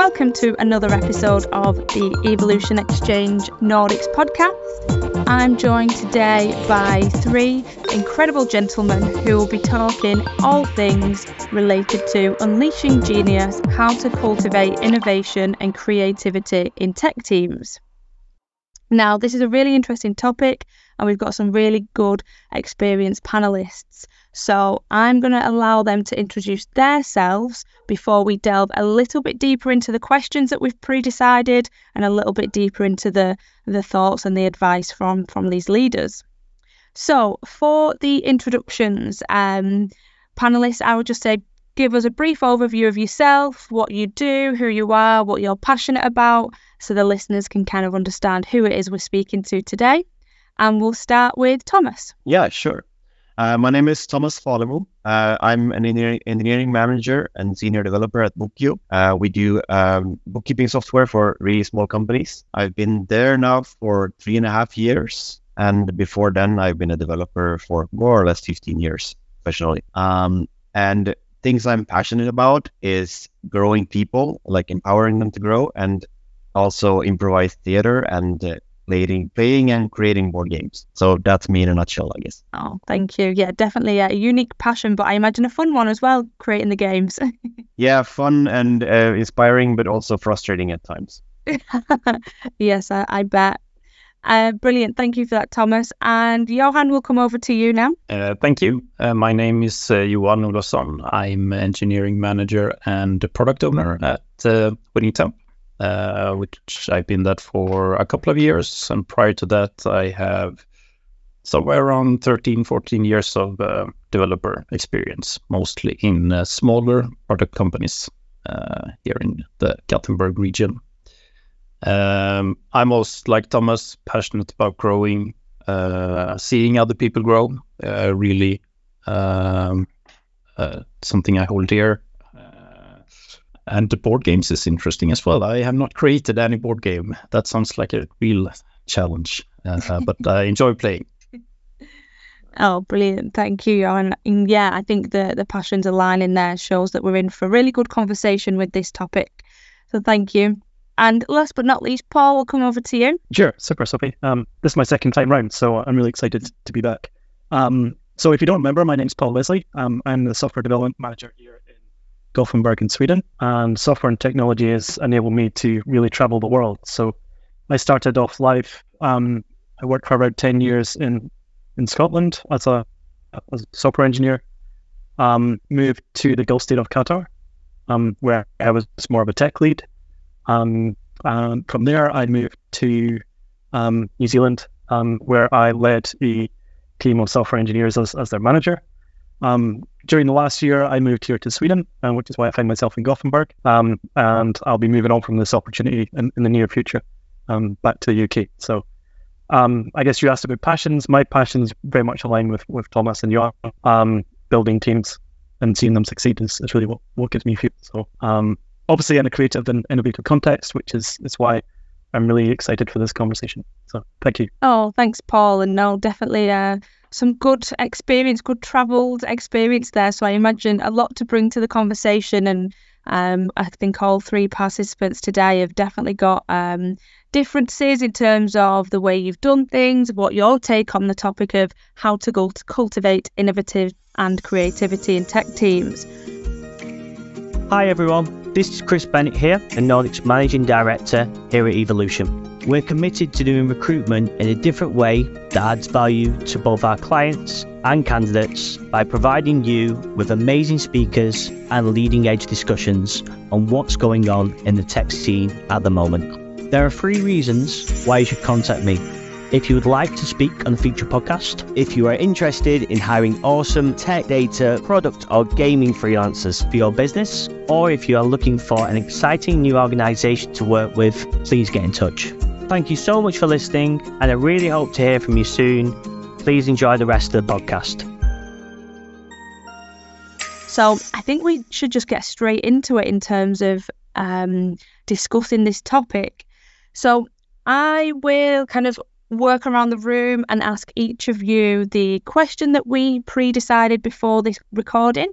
Welcome to another episode of the Evolution Exchange Nordics podcast. I'm joined today by three incredible gentlemen who will be talking all things related to unleashing genius, how to cultivate innovation and creativity in tech teams. Now, this is a really interesting topic, and we've got some really good, experienced panelists. So, I'm going to allow them to introduce themselves before we delve a little bit deeper into the questions that we've pre decided and a little bit deeper into the, the thoughts and the advice from, from these leaders. So, for the introductions, um, panelists, I would just say give us a brief overview of yourself, what you do, who you are, what you're passionate about, so the listeners can kind of understand who it is we're speaking to today. And we'll start with Tomas. Yeah, sure. Uh, my name is Tomas Falemo. Uh, I'm an engineering, engineering manager and senior developer at Bokio. Uh, we do um, bookkeeping software for really small companies. I've been there now for three and a half years. And before then, I've been a developer for more or less 15 years professionally. Um, and things I'm passionate about is growing people, like empowering them to grow, and also improvised theater and uh, playing, playing and creating board games. So that's me in a nutshell, I guess. Oh, thank you. Yeah, definitely a unique passion, but I imagine a fun one as well, creating the games. yeah, fun and uh, inspiring, but also frustrating at times. yes, I, I bet. Uh, brilliant. Thank you for that, Tomas. And Johan will come over to you now. Uh, thank you. Uh, my name is uh, Johan Olofsson. I'm engineering manager and product owner at uh, Bonita, uh, which I've been that for a couple of years. And prior to that, I have somewhere around 13, 14 years of uh, developer experience, mostly in smaller product companies here in the Gothenburg region. Um, I'm also like Tomas, passionate about growing, uh, seeing other people grow. Uh, really, um, uh, something I hold dear. Uh, and the board games is interesting as well. I have not created any board game. That sounds like a real challenge, uh, but I enjoy playing. Oh, brilliant. Thank you. And yeah, I think the, the passions aligning there shows that we're in for a really good conversation with this topic. So thank you. And last but not least, Paul, will come over to you. Sure, super, Sophie. Um, this is my second time round, so I'm really excited to be back. Um, so if you don't remember, my name's Paul Leslie. Um, I'm the software development manager here in Gothenburg in Sweden, and software and technology has enabled me to really travel the world. So I started off life. Um, I worked for about ten years in in Scotland as a, as a software engineer. Um, moved to the Gulf state of Qatar, um, where I was more of a tech lead. Um, and from there, I moved to um, New Zealand, um, where I led a team of software engineers as, as their manager. Um, during the last year, I moved here to Sweden, uh, which is why I find myself in Gothenburg. Um, and I'll be moving on from this opportunity in, in the near future um, back to the UK. So I guess you asked about passions. My passions very much align with, with Tomas and Johan. building teams and seeing them succeed is, is really what, what gives me fuel. So obviously in a creative and innovative context, which is, is why I'm really excited for this conversation. So thank you. Oh, thanks, Paul. And no, definitely uh, some good experience, good travelled experience there. So I imagine a lot to bring to the conversation. And um, I think all three participants today have definitely got um, differences in terms of the way you've done things, what your take on the topic of how to go to cultivate innovative and creativity in tech teams. Hi everyone, this is Chris Bennett here, a Nordics Managing Director here at Evolution. We're committed to doing recruitment in a different way that adds value to both our clients and candidates by providing you with amazing speakers and leading edge discussions on what's going on in the tech scene at the moment. There are three reasons why you should contact me if you would like to speak on a future podcast, if you are interested in hiring awesome tech data, product, or gaming freelancers for your business, or if you are looking for an exciting new organization to work with, please get in touch. Thank you so much for listening, and I really hope to hear from you soon. Please enjoy the rest of the podcast. So, I think we should just get straight into it in terms of um, discussing this topic. So, I will kind of work around the room and ask each of you the question that we pre decided before this recording.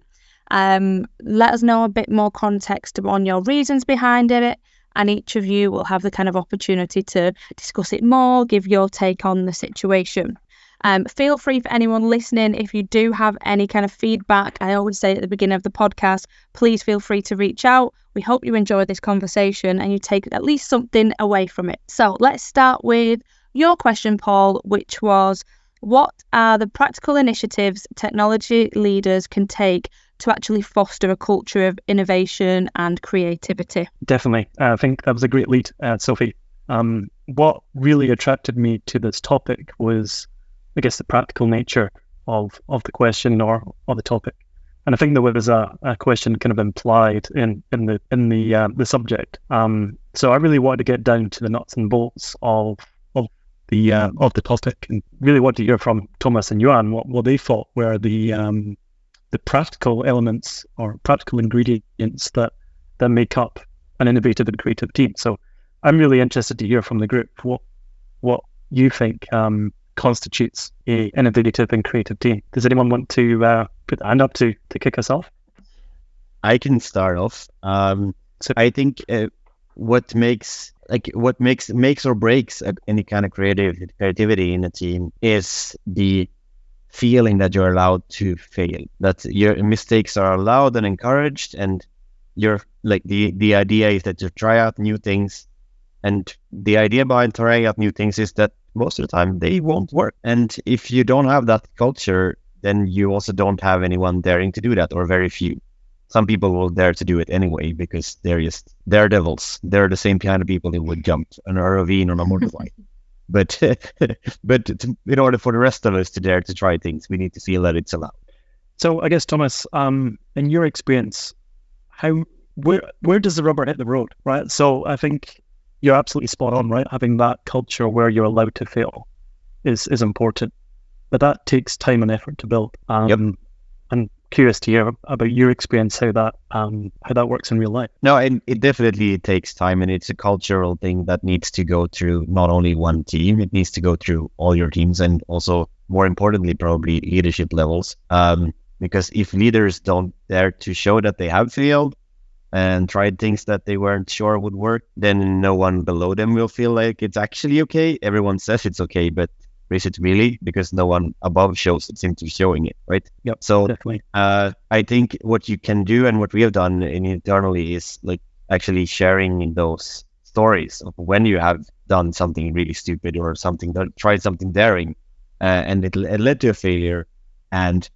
Um, let us know a bit more context on your reasons behind it, and each of you will have the kind of opportunity to discuss it more, give your take on the situation. Um, feel free for anyone listening, if you do have any kind of feedback, I always say at the beginning of the podcast, please feel free to reach out. We hope you enjoyed this conversation and you take at least something away from it. So let's start with your question, Paul, which was what are the practical initiatives technology leaders can take to actually foster a culture of innovation and creativity? Definitely. Uh, I think that was a great lead, uh, Sophie. Um, what really attracted me to this topic was I guess, the practical nature of of the question or or the topic. And I think there was a, a question kind of implied in in the in the uh, the subject. Um, so I really wanted to get down to the nuts and bolts of of the uh, of the topic, and really wanted to hear from Tomas and Johan what, what they thought were the um, the practical elements or practical ingredients that that make up an innovative and creative team. So I'm really interested to hear from the group what what you think um, constitutes a innovative and creative team. Does anyone want to uh, put their hand up to to kick us off? I can start off. Um, so I think uh, what makes like what makes makes or breaks any kind of creative creativity in a team is the feeling that you're allowed to fail, that your mistakes are allowed and encouraged, and you're like the the idea is that you try out new things, and the idea behind trying out new things is that most of the time they won't work. And if you don't have that culture, then you also don't have anyone daring to do that, or very few. Some people will dare to do it anyway because they're just daredevils. They're the same kind of people who would jump an ravine on a motorbike. but but to, in order for the rest of us to dare to try things, we need to feel that it's allowed. So I guess Tomas, um, in your experience, how where where does the rubber hit the road, right? So I think you're absolutely spot on, right? Having that culture where you're allowed to fail is is important, but that takes time and effort to build. Um, yep. I'm curious to hear about your experience how that um, how that works in real life. No, it, it definitely takes time, and it's a cultural thing that needs to go through not only one team; it needs to go through all your teams, and also more importantly, probably leadership levels. Um, because if leaders don't dare to show that they have failed, and tried things that they weren't sure would work, then no one below them will feel like it's actually okay. Everyone says it's okay, but is it really? Because no one above shows it seems to be showing it, right? Yep. So definitely. Uh, I think what you can do and what we have done internally is like actually sharing those stories of when you have done something really stupid or something that tried something daring, uh, and it, it led to a failure, and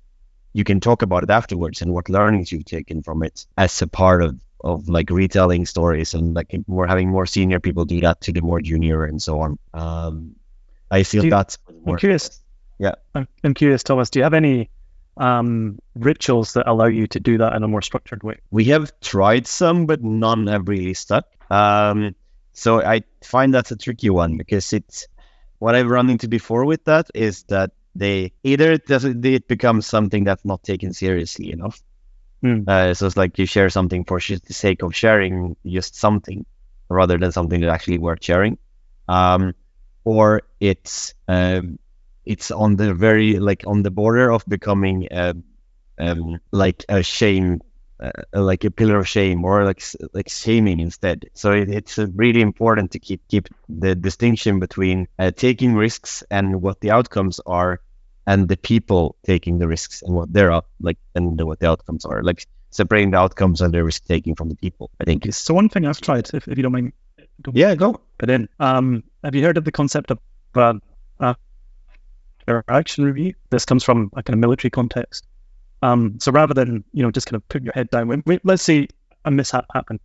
you can talk about it afterwards and what learnings you've taken from it as a part of of like retelling stories and like we're having more senior people do that to the more junior and so on. Um, I feel you, that's more. I'm curious. Yeah, I'm, I'm curious, Tomas. Do you have any um, rituals that allow you to do that in a more structured way? We have tried some, but none have really stuck. Um, so I find that's a tricky one because it's what I've run into before with that is that they either it does it becomes something that's not taken seriously enough. Mm. Uh, so it's like you share something for the sake of sharing just something, rather than something that actually worth sharing. Um, or it's um, it's on the very like on the border of becoming uh, um, like a shame uh, like a pillar of shame or like like shaming instead. So it, it's uh, really important to keep keep the distinction between uh, taking risks and what the outcomes are, and the people taking the risks and what they're up like and what the outcomes are. Like separating the outcomes and the risk taking from the people. I think is so. One thing I've tried, if, if you don't mind, don't yeah, go. But then, um, have you heard of the concept of uh, uh, action review? This comes from a kind of military context. Um, so rather than you know just kind of put your head down, let's say a mishap happened.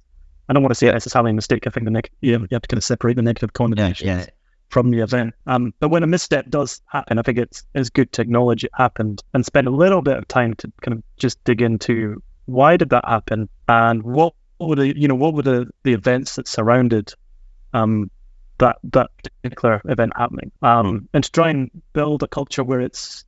I don't want to say it necessarily a mistake. I think the neg- you, have, you have to kind of separate the negative connotations yeah, yeah. from the event. Um, but when a misstep does happen, I think it's it's good to acknowledge it happened and spend a little bit of time to kind of just dig into why did that happen and what, what were the you know what were the, the events that surrounded um, that that particular event happening, um, and to try and build a culture where it's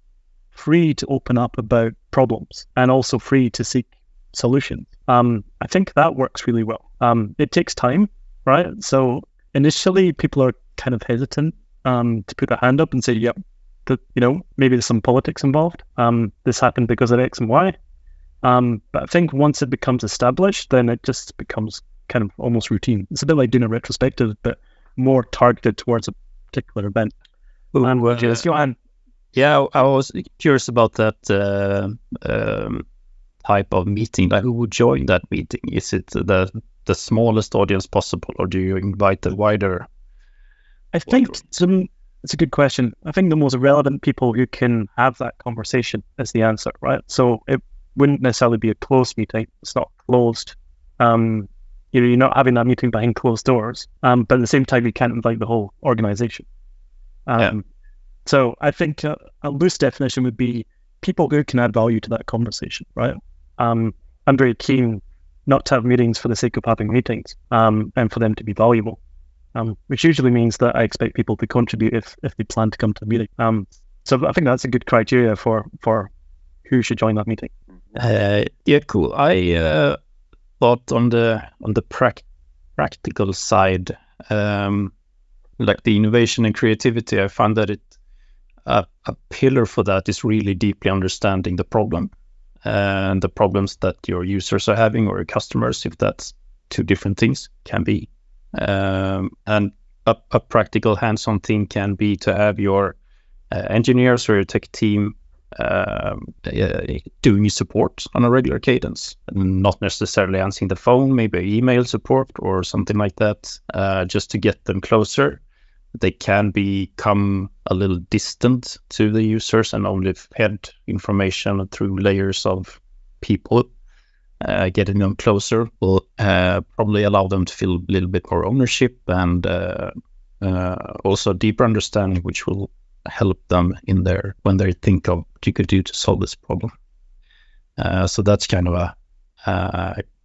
free to open up about problems and also free to seek solutions. Um, I think that works really well. Um, it takes time, right? So initially, people are kind of hesitant um, to put their hand up and say, "Yep, that you know maybe there's some politics involved. Um, this happened because of X and Y." Um, but I think once it becomes established, then it just becomes kind of almost routine. It's a bit like doing a retrospective, but more targeted towards a particular event. Ooh, and uh, just Johan, Yeah, I was curious about that uh, um, type of meeting. Like, who would join that meeting? Is it the the smallest audience possible, or do you invite the wider? I think some. It's a good question. I think the most relevant people who can have that conversation is the answer, right? So it wouldn't necessarily be a closed meeting. It's not closed. Um, you know, you're not having that meeting behind closed doors. Um, but at the same time, you can't invite the whole organization. Um, Yeah. So I think a, a loose definition would be people who can add value to that conversation, right? Um, I'm very keen not to have meetings for the sake of having meetings, um, and for them to be valuable um, which usually means that I expect people to contribute if, if they plan to come to the meeting. Um, so I think that's a good criteria for, for who should join that meeting. Uh, yeah, cool. I uh, thought on the on the prac- practical side, um, like the innovation and creativity, I find that it a a pillar for that is really deeply understanding the problem and the problems that your users are having or your customers, if that's two different things, can be. Um, and a, a practical hands-on thing can be to have your uh, engineers or your tech team um, uh, doing support on a regular cadence, not necessarily answering the phone, maybe email support or something like that, uh, just to get them closer. They can become a little distant to the users and only fed information through layers of people. Uh, getting them closer will uh, probably allow them to feel a little bit more ownership and uh, uh, also deeper understanding, which will help them in their when they think of what you could do to solve this problem. Uh, so that's kind of a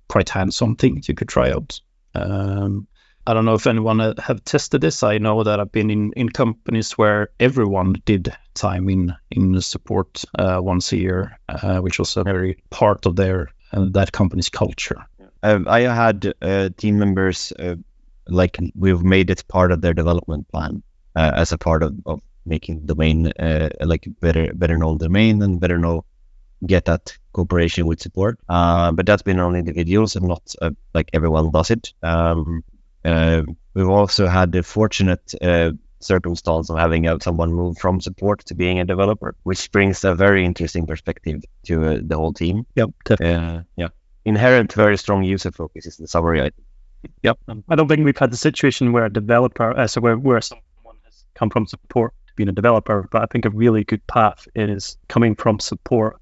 quite hands-on thing you could try out. Um, I don't know if anyone have tested this. I know that I've been in, in companies where everyone did time in in support uh, once a year, uh, which was a very part of their uh, that company's culture. Um, I had uh, team members uh, like we've made it part of their development plan uh, as a part of, of making domain uh, like better better know domain and better know get that cooperation with support. Uh, but that's been on individuals and not uh, like everyone does it. Um, uh, we've also had the fortunate uh, circumstance of having uh, someone move from support to being a developer, which brings a very interesting perspective to uh, the whole team. Yep, definitely. Yeah, inherent very strong user focus is the summary. I think. Yep. I don't think we've had the situation where a developer, so where, where someone has come from support being a developer, but I think a really good path is coming from support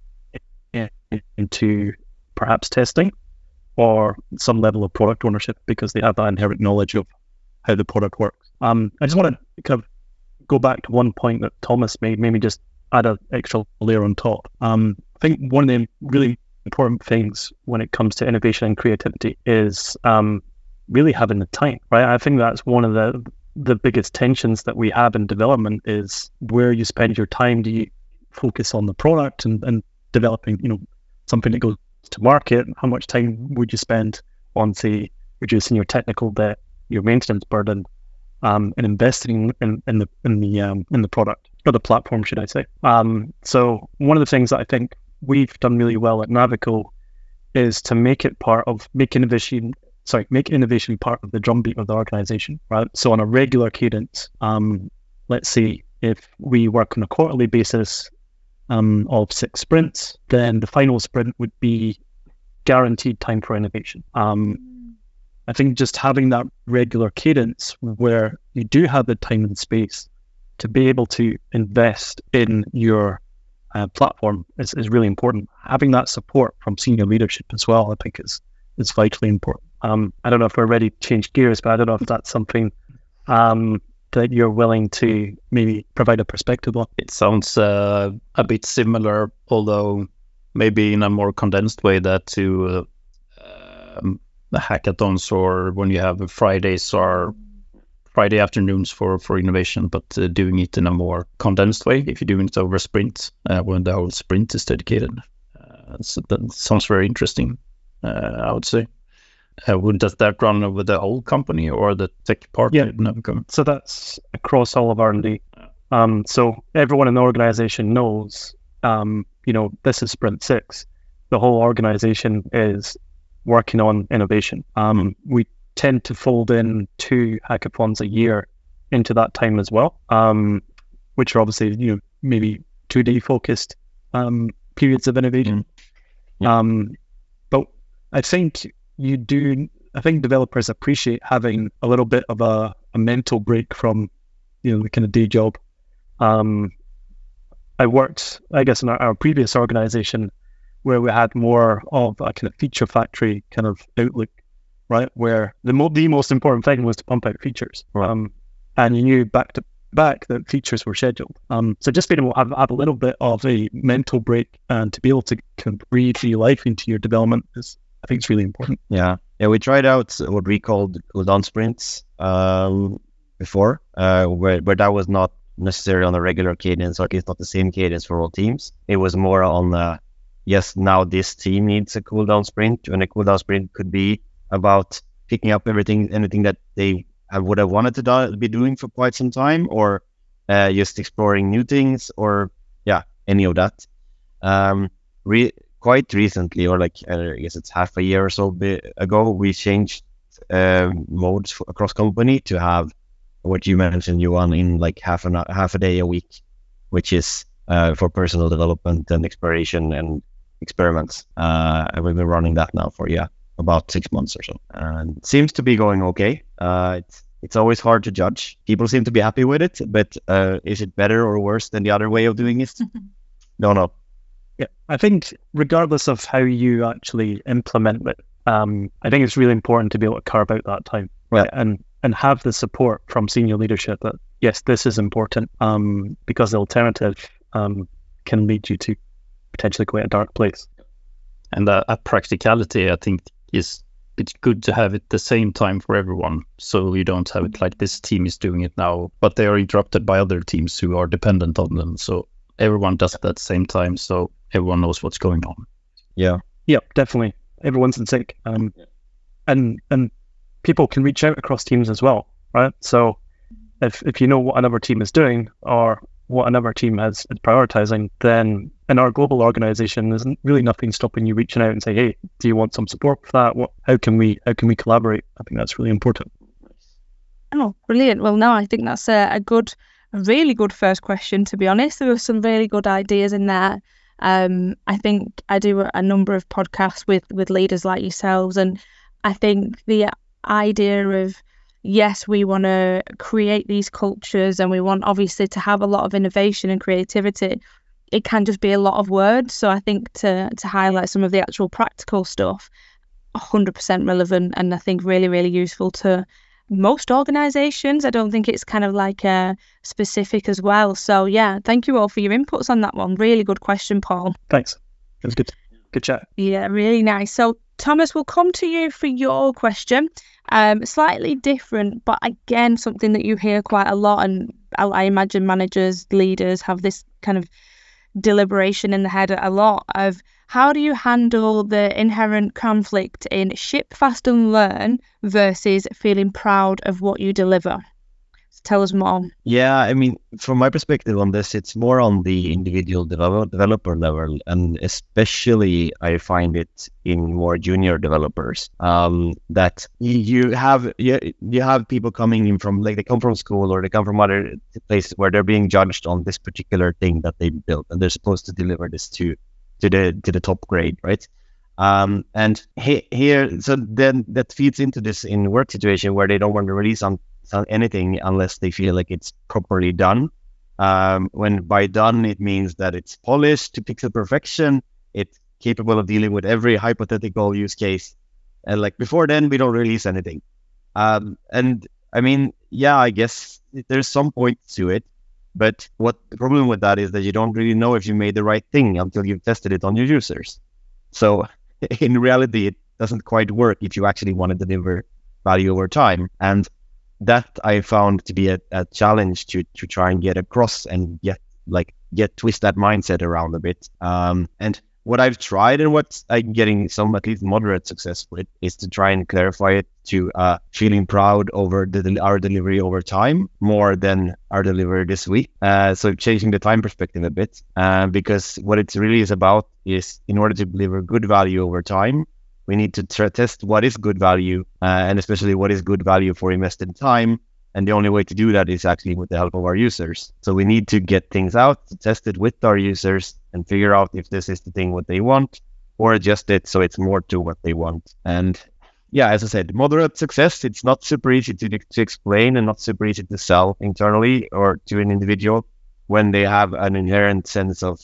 into perhaps testing or some level of product ownership because they have that inherent knowledge of how the product works. Um, I just want to kind of go back to one point that Tomas made, maybe just add an extra layer on top. Um, I think one of the really important things when it comes to innovation and creativity is um, really having the time, right? I think that's one of the the biggest tensions that we have in development is where you spend your time. Do you focus on the product and, and developing, you know, something that goes to market? How much time would you spend on, say, reducing your technical debt, your maintenance burden, um, and investing in, in the in the um, in the product or the platform, should I say? Um, so one of the things that I think we've done really well at Navico is to make it part of make innovation sorry make innovation part of the drumbeat of the organization right so on a regular cadence um let's say if we work on a quarterly basis um, of six sprints then the final sprint would be guaranteed time for innovation um i think just having that regular cadence where you do have the time and space to be able to invest in your uh, platform is, is really important. Having that support from senior leadership as well, I think is is vitally important. Um, I don't know if we're ready to change gears, but I don't know if that's something um, that you're willing to maybe provide a perspective on. It sounds uh, a bit similar, although maybe in a more condensed way that to uh, um, the hackathons or when you have Fridays or Friday afternoons for, for innovation, but uh, doing it in a more condensed way. If you're doing it over sprint, uh, when the whole sprint is dedicated, uh, so that sounds very interesting. Uh, I would say. Uh, would does that run over the whole company or the tech part? Yeah. So that's across all of R&D. Um, so everyone in the organization knows, um, you know, this is sprint six. the whole organization is working on innovation. Um, we tend to fold in two hackathons a year into that time as well, um, which are obviously you know maybe two day focused um, periods of innovation. Mm. Yeah. Um, but I think you do. I think developers appreciate having a little bit of a, a mental break from you know the kind of day job. Um, I worked, I guess, in our, our previous organization where we had more of a kind of feature factory kind of outlook, right? Where the mo- the most important thing was to pump out features. Right. Um, and you knew back to back that features were scheduled. Um, so just being able to have, have a little bit of a mental break and to be able to kind of breathe new life into your development is, I think, it's really important. Yeah, yeah. We tried out what we called cooldown sprints um, before, uh, where where that was not necessarily on a regular cadence, or at least not the same cadence for all teams. It was more on the yes, now this team needs a cooldown sprint, and a cooldown sprint could be about picking up everything, anything that they would have wanted to do, be doing for quite some time, or uh, just exploring new things, or yeah, any of that. Um, re- quite recently, or like uh, I guess it's half a year or so ago, we changed uh, modes for, across company to have what you mentioned, Johan, in like half an half a day a week, which is uh, for personal development and exploration and experiments. Uh, and we've been running that now for yeah about six months or so, and seems to be going okay. Uh, it's it's always hard to judge. People seem to be happy with it, but uh, is it better or worse than the other way of doing it? Don't know. Yeah, I think regardless of how you actually implement it, um, I think it's really important to be able to carve out that time, Right. And and have the support from senior leadership that yes, this is important, um, because the alternative um, can lead you to potentially quite a dark place. And uh, a practicality, I think, is it's good to have it the same time for everyone, so you don't have it like this team is doing it now, but they are interrupted by other teams who are dependent on them. So everyone does it at the same time, so everyone knows what's going on. Yeah. Yep, definitely. Everyone's in sync. Um, and and people can reach out across teams as well, right? So if if you know what another team is doing or what another team has is prioritizing, then in our global organization, there's really nothing stopping you reaching out and say, hey, do you want some support for that? What how can we how can we collaborate? I think that's really important. Oh, brilliant. Well, no, I think that's a, a good, a really good first question, to be honest. There were some really good ideas in there. Um, I think I do a, number of podcasts with, with leaders like yourselves, and I think the idea of, yes, we want to create these cultures and we want obviously to have a lot of innovation and creativity. It can just be a lot of words. So I think to, to highlight some of the actual practical stuff, 100% relevant and I think really, really useful to most organizations. I don't think it's kind of like uh, specific as well. So, yeah, thank you all for your inputs on that one. Really good question, Paul. Thanks. It was good. Good chat. Yeah, really nice. So, Tomas, we'll come to you for your question. Um, slightly different, but again, something that you hear quite a lot. And I, I imagine managers, leaders have this kind of deliberation in the head a lot of how do you handle the inherent conflict in ship fast and learn versus feeling proud of what you deliver? Tell us more. Yeah, I mean, from my perspective on this, it's more on the individual develop- developer level, and especially I find it in more junior developers. Um, that you have you, you have people coming in from like they come from school or they come from other places where they're being judged on this particular thing that they built, and they're supposed to deliver this to to the to the top grade, right? Um, and he, here, so then that feeds into this in work situation where they don't want to release on anything unless they feel like it's properly done. Um, when by done it means that it's polished to pixel perfection, it's capable of dealing with every hypothetical use case, and like before then we don't release anything. Um, and I mean, yeah, I guess there's some point to it, but what the problem with that is that you don't really know if you made the right thing until you've tested it on your users. So in reality, it doesn't quite work if you actually want to deliver value over time. And that I found to be a, a challenge to to try and get across and get like get twist that mindset around a bit. Um, and what I've tried and what I'm getting some at least moderate success with is to try and clarify it to uh, feeling proud over the, our delivery over time more than our delivery this week. Uh, so changing the time perspective a bit uh, because what it really is about is in order to deliver good value over time, we need to test what is good value uh, and especially what is good value for invested time and the only way to do that is actually with the help of our users. So we need to get things out, test it with our users, and figure out if this is the thing what they want, or adjust it so it's more to what they want. And yeah, as I said, moderate success. It's not super easy to, to explain and not super easy to sell internally or to an individual when they have an inherent sense of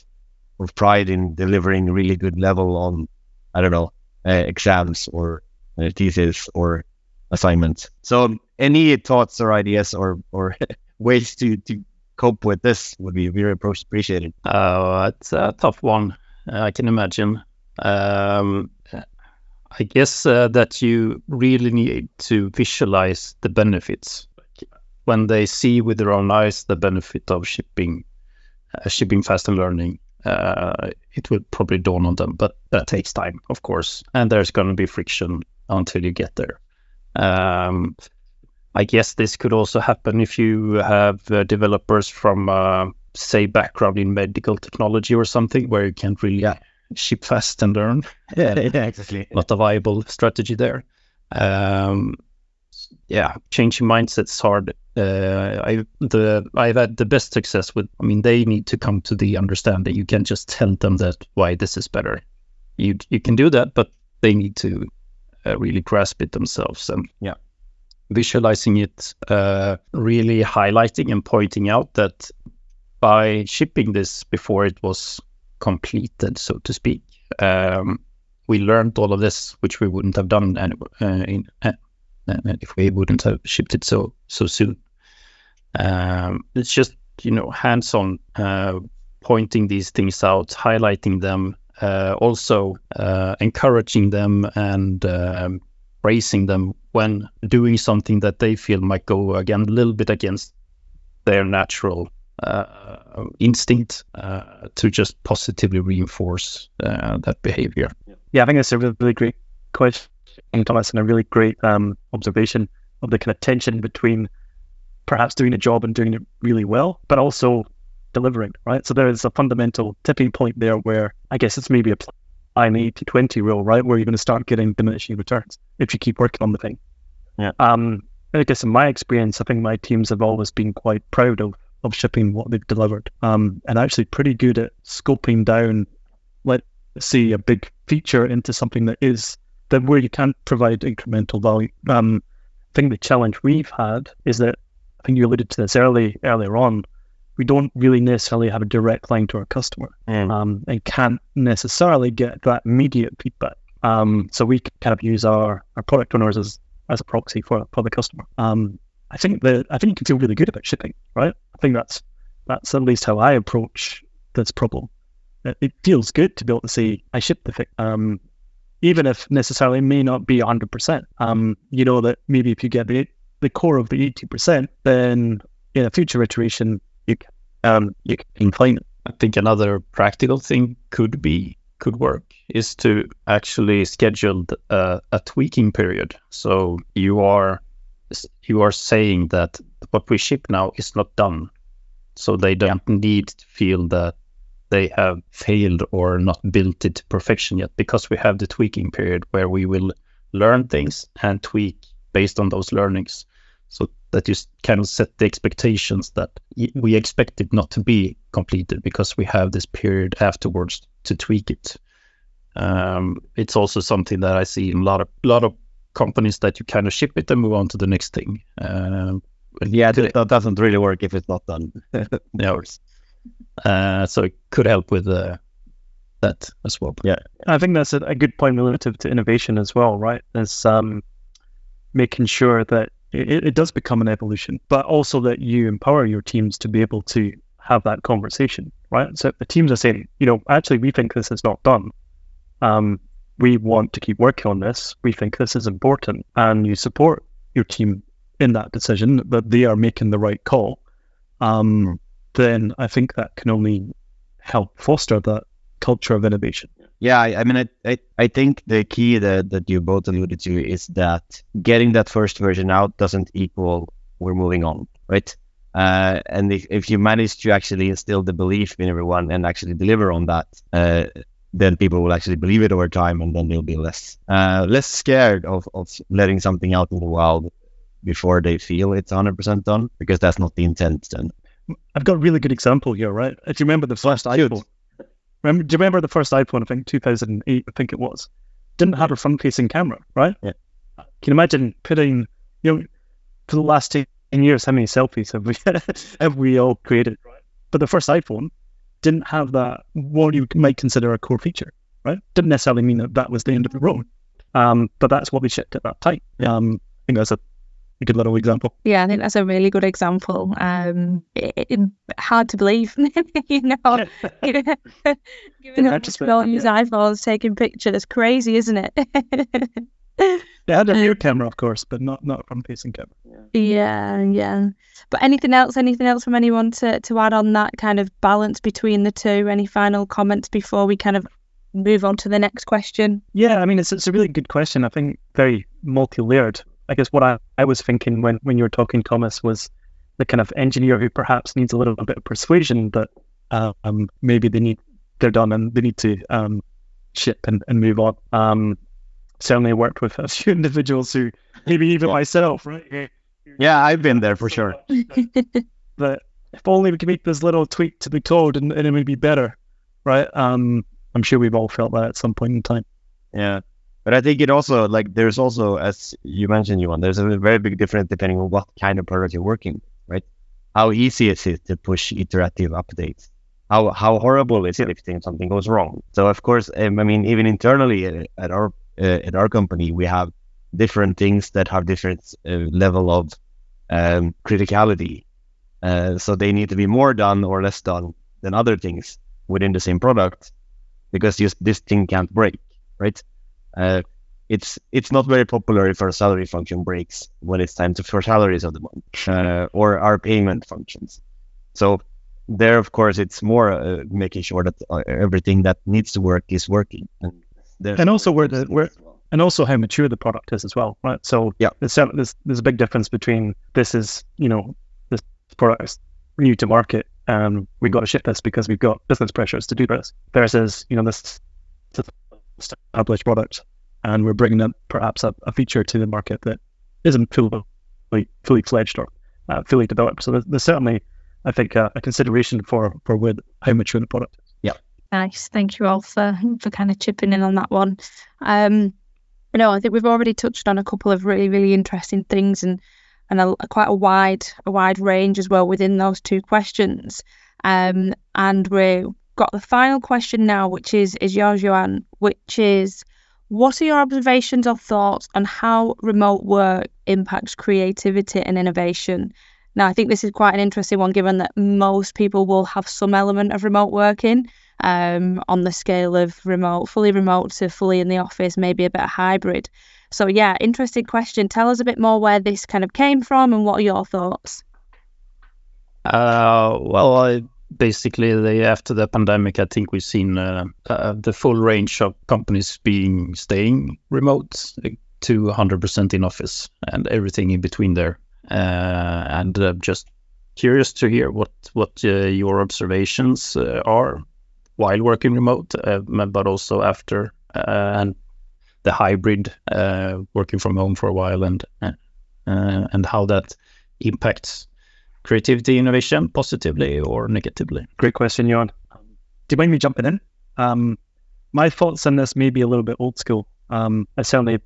of pride in delivering really good level on, I don't know, exams or uh, thesis or assignments. So any thoughts or ideas or or ways to to cope with this would be very appreciated. Uh, it's a tough one. Uh, I can imagine. Um, I guess uh, that you really need to visualize the benefits when they see with their own eyes the benefit of shipping, uh, shipping fast and learning. Uh, it will probably dawn on them, but that takes time, of course, and there's going to be friction until you get there. Um, I guess this could also happen if you have uh, developers from, uh, say, background in medical technology or something, where you can't really yeah. ship fast and learn. Yeah, yeah, exactly. Not a viable strategy there. Um, yeah, changing mindsets hard. Uh, I the I've had the best success with. I mean, they need to come to the understanding. You can't just tell them that why this is better. You you can do that, but they need to uh, really grasp it themselves. And yeah, visualizing it, uh, really highlighting and pointing out that by shipping this before it was completed, so to speak, um, we learned all of this, which we wouldn't have done any, uh, in, uh, if we wouldn't have shipped it so so soon. Um, it's just you know hands-on, uh, pointing these things out, highlighting them, uh, also uh, encouraging them and um, praising them when doing something that they feel might go again a little bit against their natural uh, instinct uh, to just positively reinforce uh, that behavior. Yeah, I think that's a really, really great question, Tomas, and a really great um, observation of the kind of tension between perhaps doing a job and doing it really well, but also delivering, right? So there is a fundamental tipping point there where I guess it's maybe applying the 80 20 rule, right? Where you're going to start getting diminishing returns if you keep working on the thing. Yeah. Um, I guess in my experience, I think my teams have always been quite proud of, of shipping what they've delivered um, and actually pretty good at scoping down, let's see, a big feature into something that is that where you can't provide incremental value. Um, I think the challenge we've had is that I think you alluded to this early earlier on we don't really necessarily have a direct line to our customer mm. um, and can't necessarily get that immediate feedback. Um, so we kind of use our, our product owners as, as a proxy for, for the customer. Um, I think that I think you can feel really good about shipping, right? I think that's that's at least how I approach this problem. It, it feels good to be able to say I shipped the thing, um, even if necessarily may not be 100%. Um, you know that maybe if you get the the core of the 80%, then in a future iteration you can, um, you can claim it. I think another practical thing could be could work is to actually schedule a, a tweaking period. So you are you are saying that what we ship now is not done, so they don't yeah. need to feel that they have failed or not built it to perfection yet, because we have the tweaking period where we will learn things and tweak based on those learnings. So that you kind of set the expectations that we expect it not to be completed because we have this period afterwards to tweak it. Um, it's also something that I see in a lot of lot of companies that you kind of ship it and move on to the next thing. Uh, yeah, that, that, doesn't really work if it's not done. yeah. Uh, so it could help with uh, that as well. Yeah, I think that's a, a, good point relative to innovation as well, right? Is um, making sure that it, it does become an evolution, but also that you empower your teams to be able to have that conversation, right? So the teams are saying, you know, actually, we think this is not done. Um, we want to keep working on this. We think this is important, and you support your team in that decision that they are making the right call. Um, then I think that can only help foster that culture of innovation. Yeah, I, I mean, I, I, I think the key that, that you both alluded to is that getting that first version out doesn't equal we're moving on, right? Uh, and if, if you manage to actually instill the belief in everyone and actually deliver on that, uh, then people will actually believe it over time, and then they'll be less uh, less scared of, of letting something out in the wild before they feel it's 100% done, because that's not the intent. Then I've got a really good example here, right? Do you remember the first iPhone? Remember, do you remember the first iPhone? I think 2008. I think it was. Didn't have a front-facing camera, right? Yeah. Can you imagine putting, you know, for the last ten years, how many selfies have we have we all created? Right. But the first iPhone didn't have that what you might consider a core feature, right? Didn't necessarily mean that that was the end of the road, um, but that's what we shipped at that time. Um, I think that's a, a good little example. Yeah, I think that's a really good example. Um, it, it, hard to believe, you know, given that don't use iPhones taking pictures, crazy, isn't it? They had a rear camera, of course, but not not front facing camera. Yeah, yeah. But anything else? Anything else from anyone to to add on that kind of balance between the two? Any final comments before we kind of move on to the next question? Yeah, I mean it's it's a really good question. I think very multi layered. I guess what I, I was thinking when when you were talking, Tomas, was the kind of engineer who perhaps needs a little bit of persuasion that um, maybe they need they're done and they need to um, ship and, and move on. Um, certainly worked with a few individuals who maybe even myself, right? Yeah, I've been there for sure. but if only we could make this little tweak to the code and, and it would be better, right? Um, I'm sure we've all felt that at some point in time. Yeah. But I think it also like there's also as you mentioned, Johan, there's a very big difference depending on what kind of product you're working right? How easy is it to push iterative updates? How how horrible is it if something goes wrong? So of course, um, I mean, even internally at our uh, at our company, we have different things that have different uh, level of um, criticality. Uh, so they need to be more done or less done than other things within the same product because just this thing can't break, right? Uh, it's it's not very popular if our salary function breaks when it's time to for salaries of the month uh, or our payment functions. So there, of course, it's more uh, making sure that uh, everything that needs to work is working. And and also where the where and also how mature the product is as well, right? So yeah, there's there's, there's a big difference between this is you know this product is new to market and we've got to ship this because we've got business pressures to do this versus you know this established product and we're bringing up perhaps a, a feature to the market that isn't fully fully fledged or uh, fully developed. So there's, there's certainly I think uh, a consideration for for with how mature the product is. Yeah. Nice. Thank you all for for kind of chipping in on that one. Um, you know, I think we've already touched on a couple of really really interesting things and and a, quite a wide a wide range as well within those two questions. Um, and we've got the final question now, which is is Johan, which is what are your observations or thoughts on how remote work impacts creativity and innovation? Now, I think this is quite an interesting one, given that most people will have some element of remote working um, on the scale of remote, fully remote to fully in the office, maybe a bit of hybrid. So, yeah, interesting question. Tell us a bit more where this kind of came from and what are your thoughts? Uh, well, I, basically, after the pandemic, I think we've seen uh, uh, the full range of companies being staying remote to 100% in office and everything in between there. Uh, and uh, just curious to hear what what uh, your observations are while working remote, uh, but also after uh, and the hybrid uh, working from home for a while and and how that impacts creativity innovation positively or negatively? Great question, Johan. Do you mind me jumping in? Um, my thoughts on this may be a little bit old school. Um, I certainly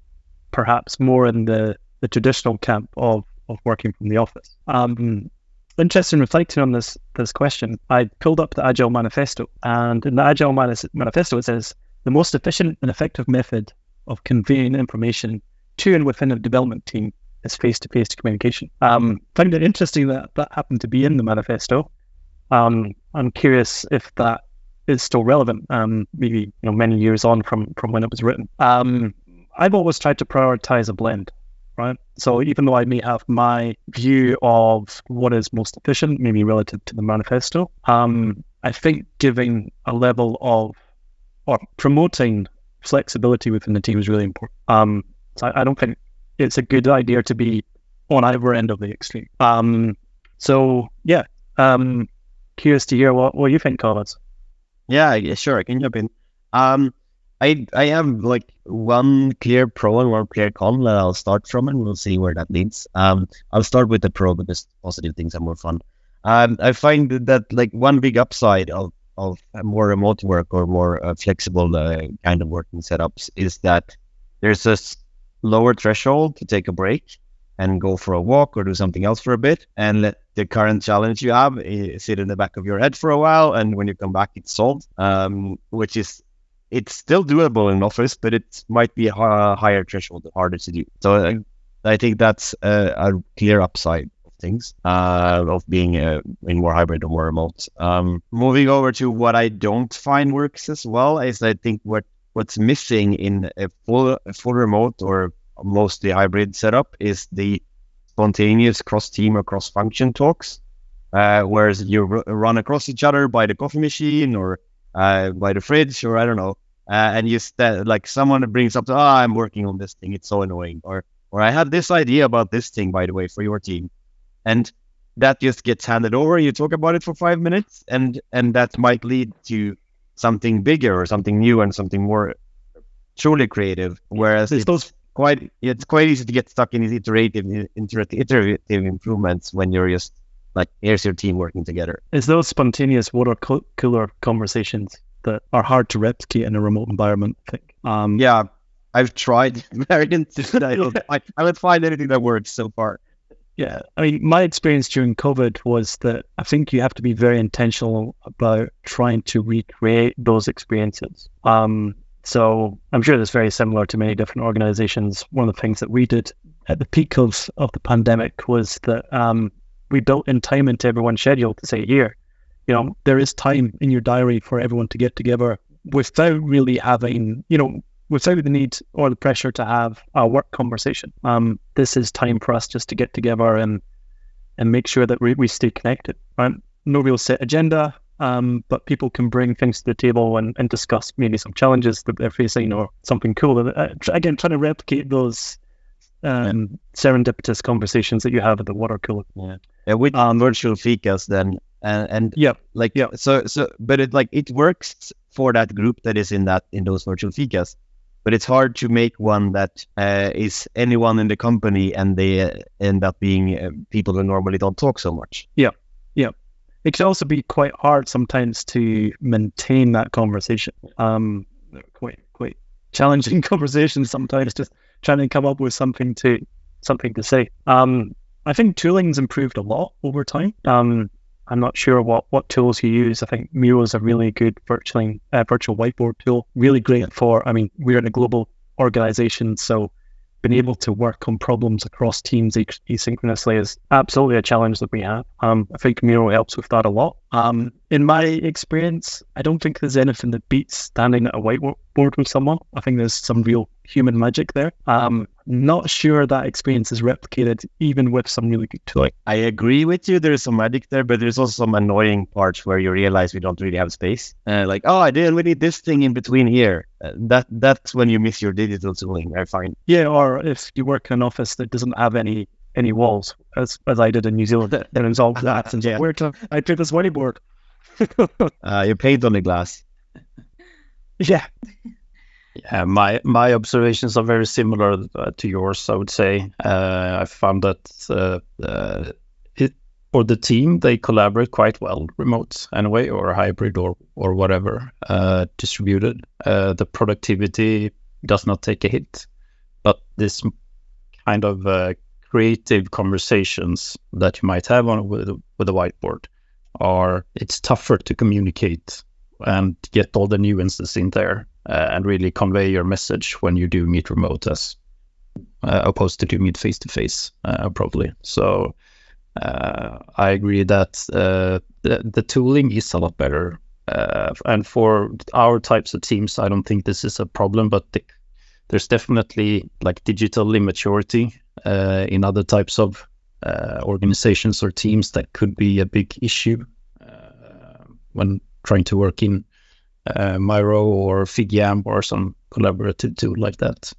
perhaps more in the, the traditional camp of, of working from the office. Um, interested in reflecting on this this question, I pulled up the Agile Manifesto, and in the Agile Manifesto it says the most efficient and effective method of conveying information to and within a development team is face-to-face communication. Um, found it interesting that that happened to be in the manifesto. Um, I'm curious if that is still relevant, um, maybe you know many years on from from when it was written. Um, I've always tried to prioritize a blend right? So even though I may have my view of what is most efficient, maybe relative to the manifesto, um, I think giving a level of or promoting flexibility within the team is really important. Um, so I, I don't think it's a good idea to be on either end of the extreme. Um, so yeah, um, curious to hear what, what you think, Collins. Yeah, yeah, sure, I can jump in. Um, I I have like one clear pro and one clear con that I'll start from, and we'll see where that leads. Um, I'll start with the pro because positive things are more fun. Um, I find that like one big upside of of more remote work or more uh, flexible uh, kind of working setups is that there's a lower threshold to take a break and go for a walk or do something else for a bit and let the current challenge you have eh, sit in the back of your head for a while. And when you come back it's solved um, which is it's still doable in office but it might be a higher threshold harder to do. So uh, i think that's a, clear upside of things uh, of being uh, in more hybrid or more remote. Um, moving over to what i don't find works as well is i think what what's missing in a full a full remote or mostly hybrid setup is the spontaneous cross team or cross function talks, uh, whereas you run across each other by the coffee machine or uh, by the fridge or I don't know, uh, and you st- like someone brings up, oh, I'm working on this thing, it's so annoying, or or I had this idea about this thing by the way for your team, and that just gets handed over. You talk about it for five minutes, and and that might lead to something bigger or something new and something more truly creative. Whereas it's those quite it's quite easy to get stuck in these iterative iterative improvements when you're just like here's your team working together. It's those spontaneous water cooler conversations that are hard to replicate in a remote environment. I think. Um, yeah, I've tried very I, I would find anything that works so far. Yeah, I mean, my experience during COVID was that I think you have to be very intentional about trying to recreate those experiences. Um, so I'm sure that's very similar to many different organizations. One of the things that we did at the peak of, of the pandemic was that um, we built in time into everyone's schedule to say, here, you know, there is time in your diary for everyone to get together without really having, you know, without the need or the pressure to have a work conversation. Um, this is time for us just to get together and and make sure that we, we stay connected. Right? No real set agenda, um, but people can bring things to the table and, and discuss maybe some challenges that they're facing or something cool. Uh, again, trying to replicate those um, yeah. serendipitous conversations that you have at the water cooler. Yeah, yeah with um, virtual fikas then, and, and yeah, like yeah. So so, but it like it works for that group that is in that in those virtual fikas, but it's hard to make one that uh, is anyone in the company and they uh, end up being uh, people who normally don't talk so much. Yeah, yeah it can also be quite hard sometimes to maintain that conversation. Um, quite quite challenging conversations sometimes, just trying to come up with something to something to say. Um, I think tooling's improved a lot over time. Um, I'm not sure what, what tools you use. I think Miro is a really good virtual uh, virtual whiteboard tool. Really great for. I mean, we're in a global organization, so being able to work on problems across teams asynchronously is absolutely a challenge that we have. Um, I think Miro helps with that a lot. Um, in my experience, I don't think there's anything that beats standing at a whiteboard with someone. I think there's some real human magic there. Um, not sure that experience is replicated even with some really good tooling. I agree with you. There's some magic there, but there's also some annoying parts where you realize we don't really have space. Uh, like, oh, I didn't. We need this thing in between here. Uh, that that's when you miss your digital tooling. I find. Yeah, or if you work in an office that doesn't have any any walls, as as I did in New Zealand, then it's all glass. And yeah. where to I put this whiteboard. uh, you paint on the glass. Yeah. Yeah, my my observations are very similar uh, to yours. I would say uh, I found that uh, uh it for the team they collaborate quite well, remote anyway, or hybrid, or or whatever uh, distributed. Uh, the productivity does not take a hit, but this kind of creative conversations that you might have on with with a whiteboard are it's tougher to communicate and get all the nuances in there uh, and really convey your message when you do meet remote as uh, opposed to doing it face to face, probably. So uh, I agree that uh, the, the tooling is a lot better. Uh, and for our types of teams, I don't think this is a problem, but the, there's definitely like digital immaturity in other types of organizations or teams that could be a big issue when trying to work in uh, Miro or FigJam or some collaborative tool like that.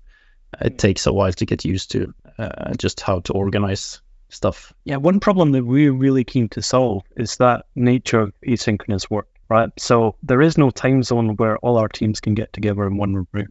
It takes a while to get used to uh, just how to organize stuff. Yeah, one problem that we're really keen to solve is that nature of asynchronous work, right? So there is no time zone where all our teams can get together in one room,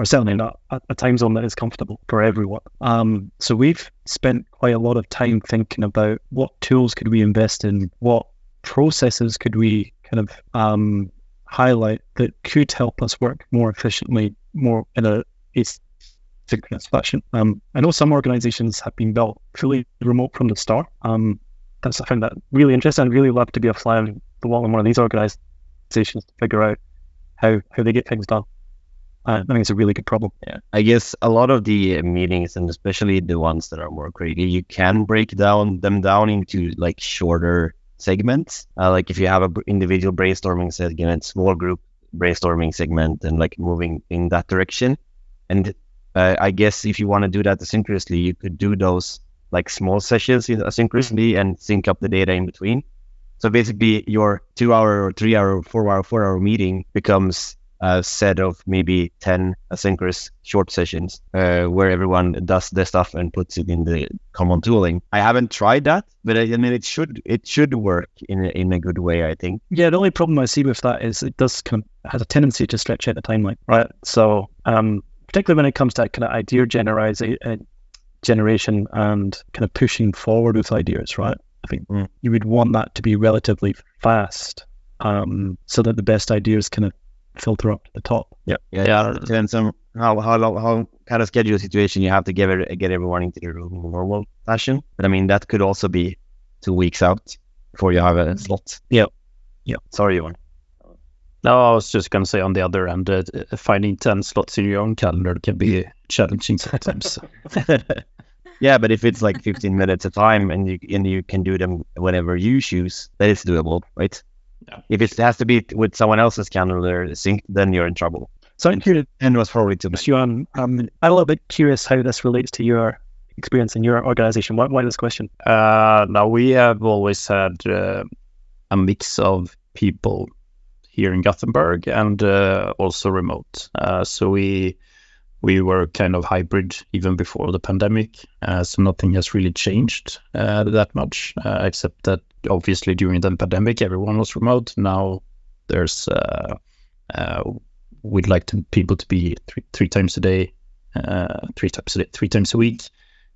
or certainly not a, time zone that is comfortable for everyone. Um, so we've spent quite a lot of time thinking about what tools could we invest in, what processes could we kind of um, highlight that could help us work more efficiently, more in a asynchronous fashion. Um, I know some organizations have been built fully remote from the start. Um, that's I found that really interesting. I'd really love to be a fly on the wall in one of these organizations to figure out how how they get things done. Uh, I think it's a really good problem. Yeah, I guess a lot of the meetings, and especially the ones that are more creative, you can break down them down into like shorter segments. Uh, like if you have an individual brainstorming segment, small group brainstorming segment, and like moving in that direction. And uh, I guess if you want to do that asynchronously, you could do those like small sessions asynchronously and sync up the data in between. So basically, your two hour or three hour, or four hour, four hour meeting becomes a set of maybe 10 asynchronous short sessions uh, where everyone does their stuff and puts it in the common tooling. I haven't tried that, but I, I mean, it should it should work in a, in a good way, I think. Yeah, the only problem I see with that is it does kind of has a tendency to stretch out the timeline, right? So, um, particularly when it comes to kind of idea uh, generation and kind of pushing forward with ideas, right? I think mm. you would want that to be relatively fast um, so that the best ideas kind of filter up to the top. Yeah, yeah. yeah. Depends on how how long, how kind of schedule situation you have to get it, get everyone into the normal fashion. But I mean that could also be two weeks out before you have a slot. Yeah, yeah. Sorry, Johan. No, I was just going to say on the other end, uh, finding 10 slots in your own calendar can be challenging sometimes. yeah, but if it's like 15 minutes a time and you and you can do them whenever you choose, that is doable, right? Yeah. If it has to be with someone else's calendar synced, then you're in trouble. So I'm curious, and was probably too much. Johan, um, I'm a little bit curious how this relates to your experience in your organization. Why, why this question? Uh, now we have always had uh, a mix of people here in Gothenburg and uh, also remote. Uh, so we we were kind of hybrid even before the pandemic. Uh, so nothing has really changed uh, that much, uh, except that obviously during the pandemic everyone was remote. Now there's uh, uh, we'd like to, people to be three, three times a day, uh, three times a day, three times a week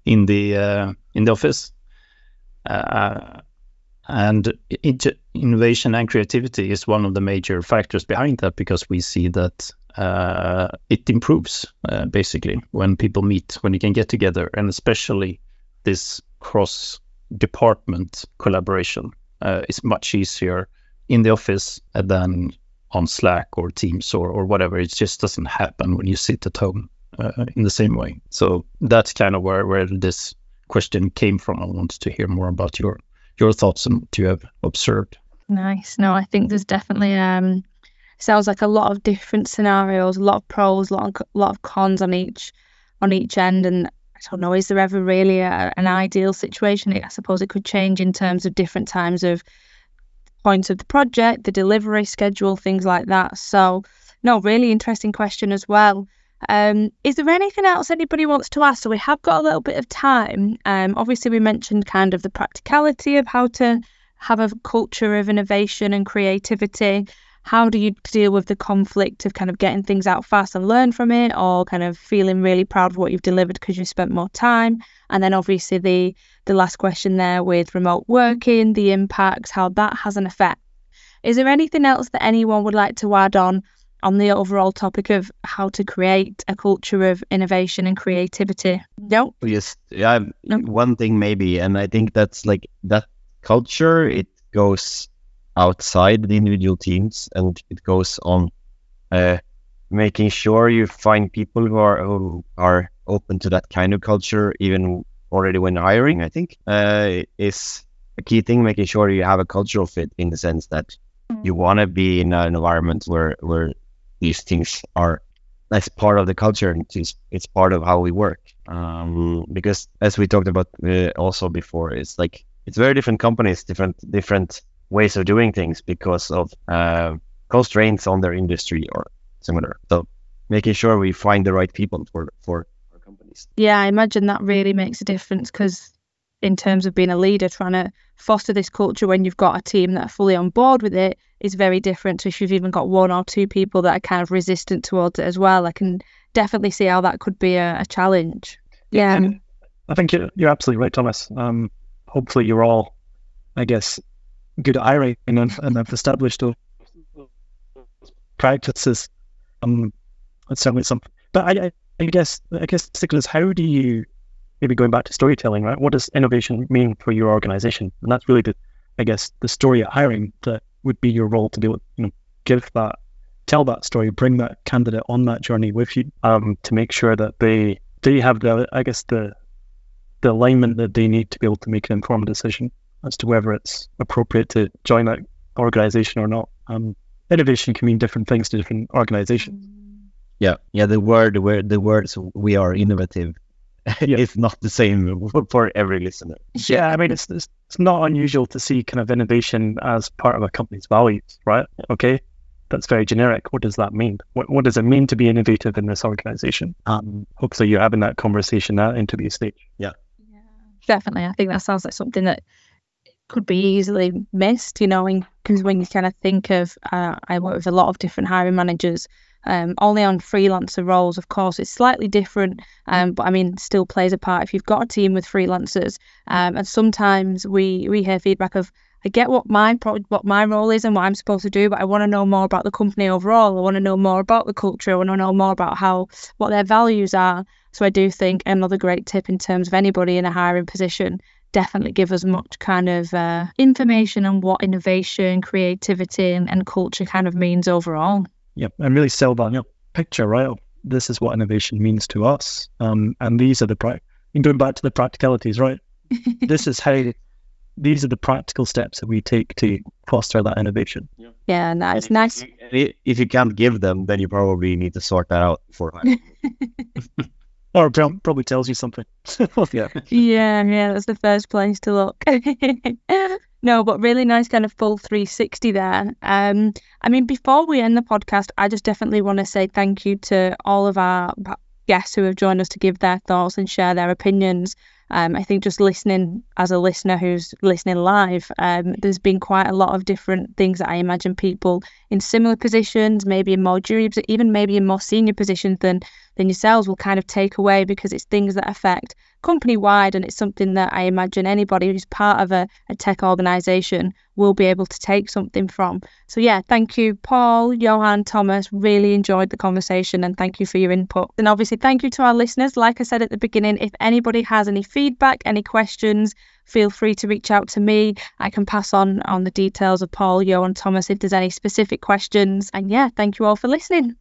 in the in the office. and innovation and creativity is one of the major factors behind that because we see that uh, it improves uh, basically when people meet, when you can get together, and especially this cross department collaboration uh, is much easier in the office than on Slack or Teams or, or whatever. It just doesn't happen when you sit at home uh, in the same way. So that's kind of where, where this question came from. I wanted to hear more about your your thoughts and what you have observed. Nice. No, I think there's definitely um sounds like a lot of different scenarios, a lot of pros, a lot of, lot of cons on each on each end. And I don't know, is there ever really a, an ideal situation? I suppose it could change in terms of different times of points of the project, the delivery schedule, things like that. So, no, really interesting question as well. Um, is there anything else anybody wants to ask? So we have got a little bit of time. Um, obviously, we mentioned kind of the practicality of how to have a culture of innovation and creativity how do you deal with the conflict of kind of getting things out fast and learn from it or kind of feeling really proud of what you've delivered because you spent more time? And then obviously the the last question there with remote working the impacts how that has an effect. Is there anything else that anyone would like to add on on the overall topic of how to create a culture of innovation and creativity? No. Yes yeah no. one thing maybe and i think that's like that culture it goes outside the individual teams, and it goes on uh, making sure you find people who are who are open to that kind of culture, even already when hiring. I think uh, is a key thing. Making sure you have a cultural fit in the sense that you mm. want to be in an environment where where these things are that's part of the culture and it's, it's part of how we work um, because as we talked about uh, also before it's like it's very different companies different different ways of doing things because of uh, constraints on their industry or similar. So making sure we find the right people for for our companies. Yeah, I imagine that really makes a difference because in terms of being a leader, trying to foster this culture when you've got a team that are fully on board with it is very different to if you've even got one or two people that are kind of resistant towards it as well. I can definitely see how that could be a, a challenge. Yeah. And I think you're, you're absolutely right, Tomas. Um, hopefully, you're all, I guess, good hiring and, and have established those practices. Um, that's certainly something. But I, I, I guess, I guess, Nicholas, how do you maybe going back to storytelling, right? What does innovation mean for your organization? And that's really the, I guess, the story at hiring that would be your role to be able, you know, give that, tell that story, bring that candidate on that journey with you, um, to make sure that they they have the, I guess, the the alignment that they need to be able to make an informed decision as to whether it's appropriate to join that organization or not. Um, innovation can mean different things to different organizations. Yeah, yeah. The word, the word, the words. We are innovative yeah. it's not the same for every listener. Yeah, I mean, it's, it's, it's not unusual to see kind of innovation as part of a company's values, right? Okay, that's very generic. What does that mean? What what does it mean to be innovative in this organization? Um, hopefully, you're having that conversation at interview stage. Yeah. yeah, definitely. I think that sounds like something that could be easily missed, you know, because when you kind of think of, uh, I work with a lot of different hiring managers um, only on freelancer roles, of course, it's slightly different, um, but I mean, still plays a part if you've got a team with freelancers. Um, and sometimes we we hear feedback of, I get what my what my role is and what I'm supposed to do, but I want to know more about the company overall. I want to know more about the culture. I want to know more about how what their values are. So I do think another great tip in terms of anybody in a hiring position definitely give us much kind of uh, information on what innovation, creativity, and, and culture kind of means overall. Yep, and really sell that you know, picture, right? This is what innovation means to us, um, and these are the pra- and going back to the practicalities, right? this is how these are the practical steps that we take to foster that innovation. Yeah, yeah nice, if, nice. If you can't give them, then you probably need to sort that out for. or probably tells you something. yeah. Yeah, yeah, that's the first place to look. No, but really nice kind of full 360 there. Um, I mean, before we end the podcast, I just definitely want to say thank you to all of our guests who have joined us to give their thoughts and share their opinions. Um, I think just listening as a listener who's listening live, um, there's been quite a lot of different things that I imagine people in similar positions, maybe in more junior, even maybe in more senior positions than than yourselves, will kind of take away because it's things that affect company wide, and it's something that I imagine anybody who's part of a, a tech organization will be able to take something from. So, yeah, thank you, Paul, Johan, Tomas. Really enjoyed the conversation and thank you for your input. And obviously, thank you to our listeners. Like I said at the beginning, if anybody has any feedback, any questions, feel free to reach out to me. I can pass on on the details of Paul, Johan, Tomas if there's any specific questions. And yeah, thank you all for listening.